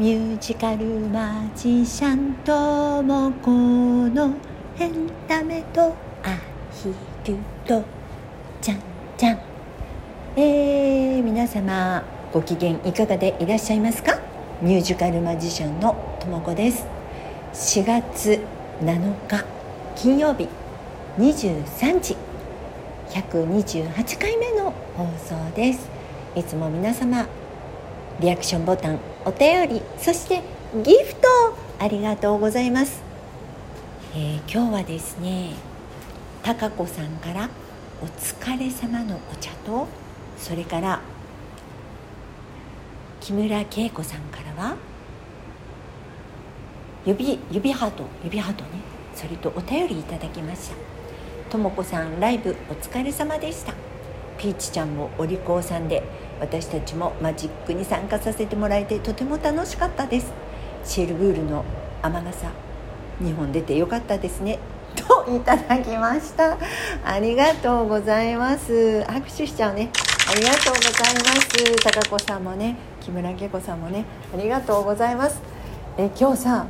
ミュージカルマジシャンともこのエンタメとアヒルと。じゃんじゃん。えー、皆様ご機嫌いかがでいらっしゃいますか？ミュージカルマジシャンのともこです。4月7日金曜日23時。128回目の放送です。いつも皆様リアクションボタンお便りそしてギフトありがとうございます、えー、今日はですねたかこさんからお疲れ様のお茶とそれから木村恵子さんからは指指ハート指ハートねそれとお便りいただきました。ともこさんライブお疲れ様でした。ピーチちゃんもお利口さんで私たちもマジックに参加させてもらえてとても楽しかったです。シェルブールの雨傘2本出てよかったですね。といただきました。ありがとうございます。拍手しちゃうね。ありがとうございます。高子さんもね木村恵子さんもねありがとうございます。え今日さ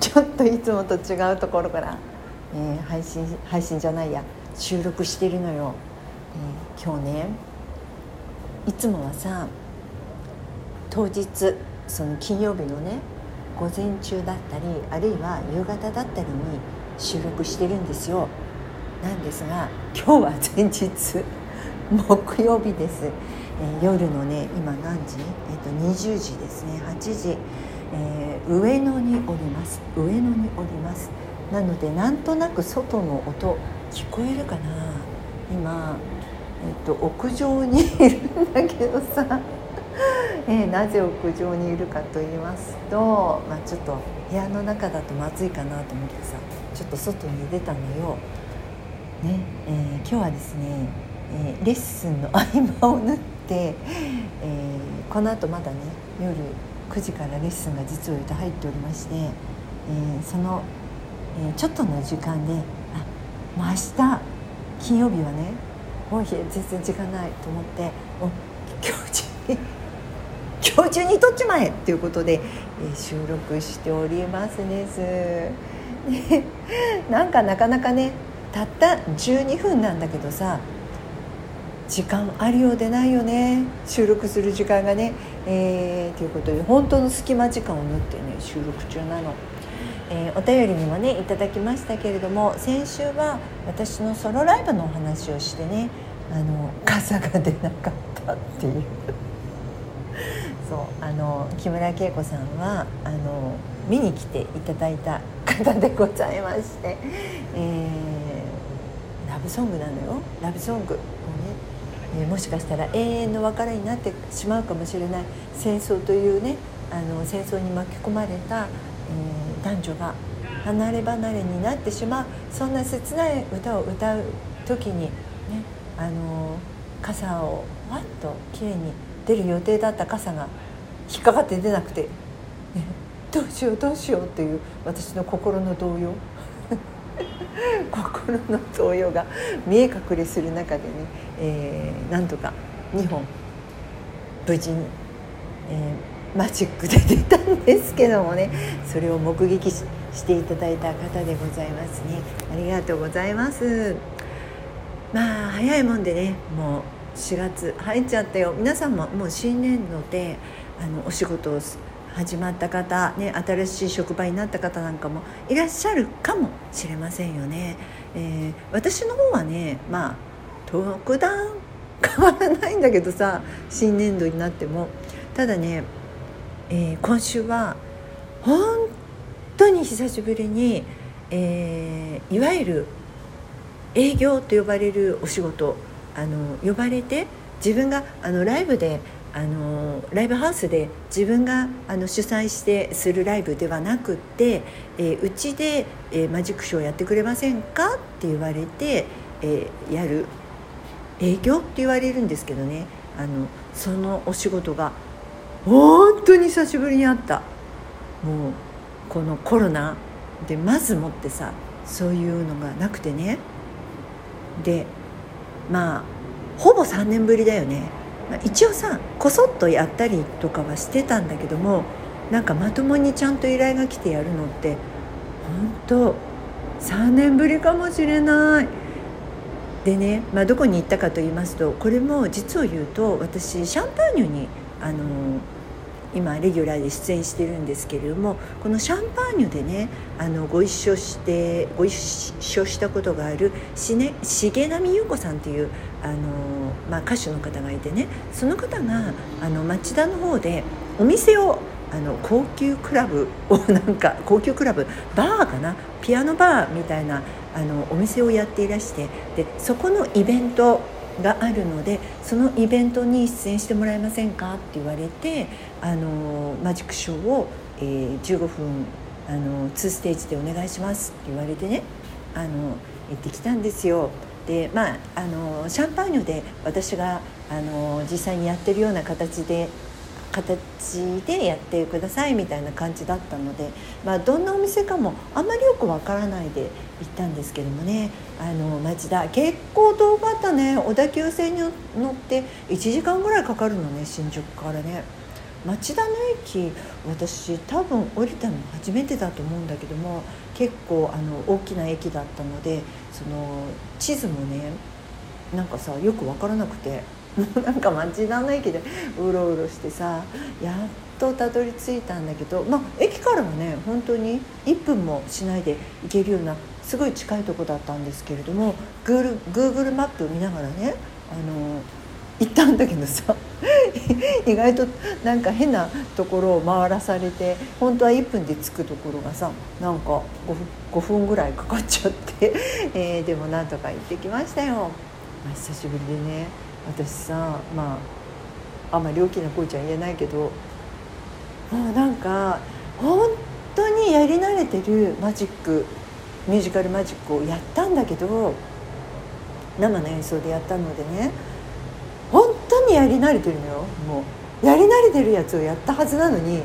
ちょっといつもと違うところから、えー、配信配信じゃないや収録してるのよ、えー、今日ねいつもはさ当日その金曜日のね午前中だったりあるいは夕方だったりに収録してるんですよ。なんですが今日は前日木曜日です、えー、夜のね今何時、えーと、20時ですね。8時、えー、上野におります。上野におります。なのでなんとなく外の音聞こえるかな？今っと、屋上にいるんだけどさ、えー、なぜ屋上にいるかと言いますと、まあ、ちょっと部屋の中だとまずいかなと思ってさちょっと外に出たのよ。ねえー、今日はですね、えー、レッスンの合間を縫って、えー、このあとまだね夜9時からレッスンが実を言うと入っておりまして、えー、その、えー、ちょっとの時間であもう明日金曜日はねもう全然時間ないと思ってもう今日中に 今日中に撮っちまえっていうことで、え、収録しておりますです、なんかなかなかねたった12分なんだけどさ時間あるようでないよね収録する時間がね、えー、ということで本当の隙間時間を縫ってね収録中なの。えー、お便りにもねいただきましたけれども先週は私のソロライブのお話をしてねあの傘が出なかったっていう。そうあの木村恵子さんはあの見に来ていただいた方でございまして、えー、ラブソングなのよ。ラブソングをね、えー、もしかしたら永遠の別れになってしまうかもしれない戦争というねあの戦争に巻き込まれた、えー男女が離れ離れになってしまうそんな切ない歌を歌う時にねあの傘をわっときれいに出る予定だった傘が引っかかって出なくて、ね、どうしようどうしようっていう私の心の動揺。心の動揺が見え隠れする中でね、えー、なんとか2本無事に、えーマジックで出たんですけどもね。それを目撃していただいた方でございますね。ありがとうございます。まあ早いもんでねもう4月入っちゃったよ。皆さんももう新年度であのお仕事を始まった方、ね、新しい職場になった方なんかもいらっしゃるかもしれませんよね。えー、私の方はねまあ特段変わらないんだけどさ新年度になっても。ただねえー、今週は本当に久しぶりに、えー、いわゆる営業と呼ばれるお仕事あの呼ばれて自分があのライブであのライブハウスで自分があの主催してするライブではなくってうち、で、えー、マジックショーやってくれませんかって言われて、えー、やる。営業って言われるんですけどね。あのそのお仕事が本当に久しぶりに会った。もうこのコロナでまずもってさそういうのがなくてね。でまあほぼ3年ぶりだよね、まあ、一応さこそっとやったりとかはしてたんだけどもなんかまともにちゃんと依頼が来てやるのって本当3年ぶりかもしれない。でね、まあ、どこに行ったかと言いますとこれも実を言うと私シャンパーニュにあの今レギュラーで出演してるんですけれどもこのシャンパーニュでねあのご一緒してご一緒したことがある重波優子さんというあの、まあ、歌手の方がいてねその方があの町田の方でお店をあの高級クラブを なんか高級クラブバーかなピアノバーみたいなあのお店をやっていらしてでそこのイベントがあるのでそのイベントに出演してもらえませんかって言われてあのマジックショーを、えー、15分あの2ステージでお願いしますって言われてねあの行ってきたんですよ。でまああのシャンパーニュで私があの実際にやってるような形で形でやってくださいみたいな感じだったので、まあ、どんなお店かもあんまりよくわからないで行ったんですけどもね。あの町田結構遠かったね。小田急線に乗って1時間ぐらいかかるのね新宿からね。町田の駅私多分降りたの初めてだと思うんだけども結構あの大きな駅だったのでその地図もねなんかさよく分からなくて。なんか町田の駅でうろうろしてさやっとたどり着いたんだけど、まあ、駅からはね本当に1分もしないで行けるようなすごい近いとこだったんですけれども Google, Google マップ見ながらねあの行ったんだけどさ 意外となんか変なところを回らされて本当は1分で着くところがさなんか 5, 5分ぐらいかかっちゃって、え、でもなんとか行ってきましたよ、久しぶりでね。私さまああんまり大きな声ちゃん言えないけどもうなんか本当にやり慣れてるマジックミュージカルマジックをやったんだけど生の演奏でやったのでね本当にやり慣れてるのよ。もうやり慣れてるやつをやったはずなのに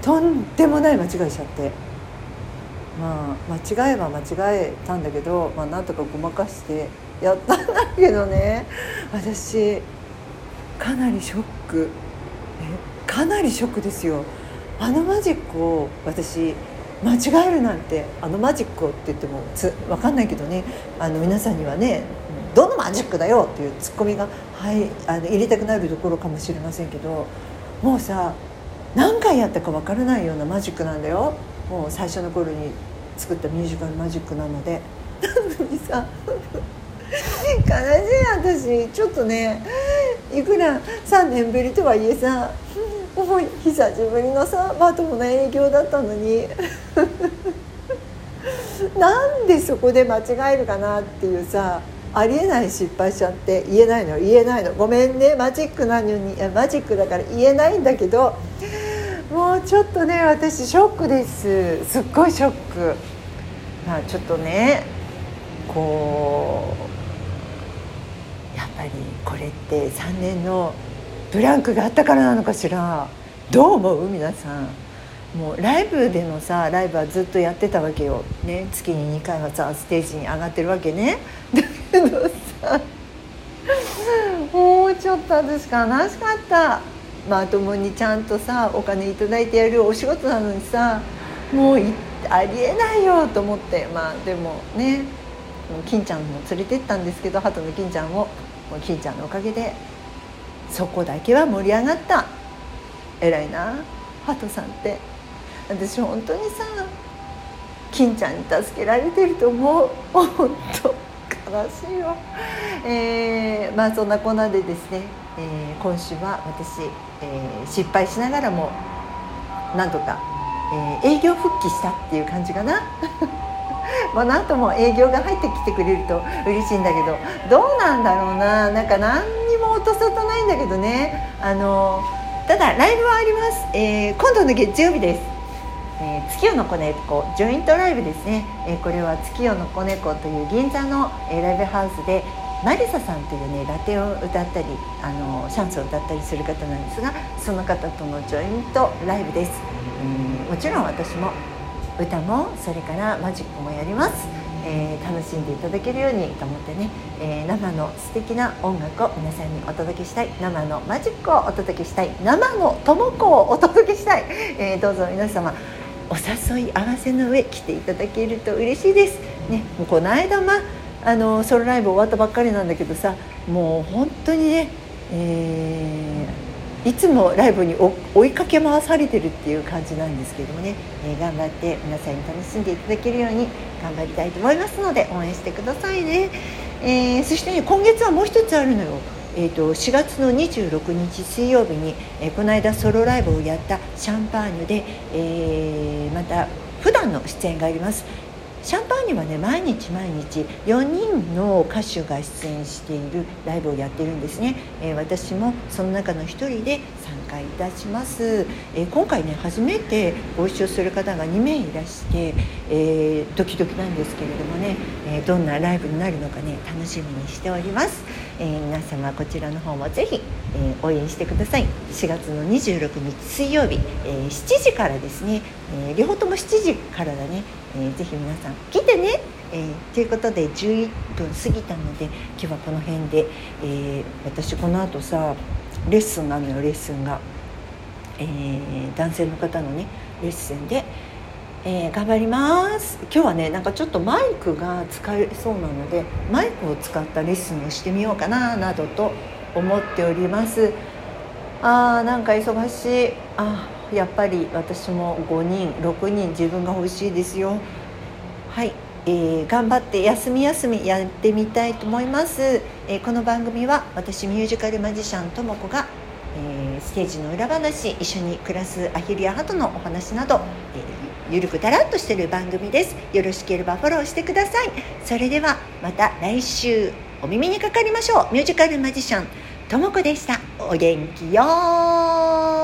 とんでもない間違えちゃって。まあ間違えは間違えたんだけど、まあ、なんとかごまかしてやったんだけどね。私かなりショック。えかなりショックですよ。あのマジックを私間違えるなんてあのマジックをって言ってもつ分かんないけどね。あの皆さんにはねどのマジックだよ？っていうツッコミが、はい、あの入れたくなるところかもしれませんけどもうさ何回やったか分からないようなマジックなんだよ。もう最初の頃に作ったミュージカルマジックなので。なのにさしい私ちょっとねいくら3年ぶりとはいえさもう久しぶりのさまともな営業だったのに。なんでそこで間違えるかなっていうさありえない失敗しちゃって言えないの言えないの。ごめんねマジックなのにマジックだから言えないんだけどもうちょっとね私ショックです。すっごいショック。まあちょっとねこうりこれって3年のブランクがあったからなのかしら？どう思う？皆さん。もうライブでのさライブはずっとやってたわけよ、ね、月に2回はさステージに上がってるわけね。だけどさもうちょっと私悲しかった。まともにちゃんとさお金頂いてやるお仕事なのにさもうありえないよと思って。まあでもね金ちゃんも連れてったんですけど鳩の金ちゃんを。もう金ちゃんのおかげでそこだけは盛り上がった。偉いなハトさんって。私本当にさ金ちゃんに助けられてると思う。本当悲しいよ、えー、まあそんなこんなでですね、えー、今週は私、えー、失敗しながらもなんとか、えー、営業復帰したっていう感じかな。まあ、なんとも営業が入ってきてくれると嬉しいんだけどどうなんだろうな。なんか何にも音沙汰ないんだけどね。あのただライブはあります、えー、今度の月曜日です、えー、月夜の子猫ジョイントライブですね、えー、これは月夜の子猫という銀座の、えー、ライブハウスでマリサさんというねラテを歌ったりあのシャンソンを歌ったりする方なんですがその方とのジョイントライブです。うんもちろん私も歌もそれからマジックもやります、えー、楽しんでいただけるようにと思ってね、えー、生の素敵な音楽を皆さんにお届けしたい。生のマジックをお届けしたい。生の智子をお届けしたい、えー、どうぞ皆様お誘い合わせの上来ていただけると嬉しいです。ね、もうこの間、まあのソロライブ終わったばっかりなんだけどさもう本当にね、えー、いつもライブに追いかけ回されてるっていう感じなんですけどもね、えー、頑張って皆さんに楽しんでいただけるように頑張りたいと思いますので応援してくださいね、えー、そしてね今月はもう一つあるのよ。えーと、4月の26日水曜日に、えー、この間ソロライブをやったシャンパーニュで、えー、また普段の出演があります。シャンパンにはね毎日毎日4人の歌手が出演しているライブをやってるんですね、えー、私もその中の1人で参加いたします、えー、今回ね初めてご一緒する方が2名いらして、えー、ドキドキなんですけれどもね、えどんなライブになるのかね楽しみにしております、え皆様こちらの方もぜひ、え応援してください。4月の26日水曜日、え7時からですね、え両方とも7時からだねえー、ぜひ皆さん来てね、えー、ということで11分過ぎたので今日はこの辺で、えー、私この後さレッスンなのよ。レッスンが、えー、男性の方のねレッスンで、えー、頑張ります。今日はねなんかちょっとマイクが使えそうなのでマイクを使ったレッスンをしてみようかななどと思っております。あーなんか忙しい。あやっぱり私も5人6人自分が欲しいですよ。はい、えー、頑張って休み休みやってみたいと思います、えー、この番組は私ミュージカルマジシャンとも子が、えー、ステージの裏話一緒に暮らすアヒルやハトのお話など、ゆるくだらっとしてる番組です。よろしければフォローしてください。それではまた来週お耳にかかりましょう。ミュージカルマジシャンともこでした。お元気よ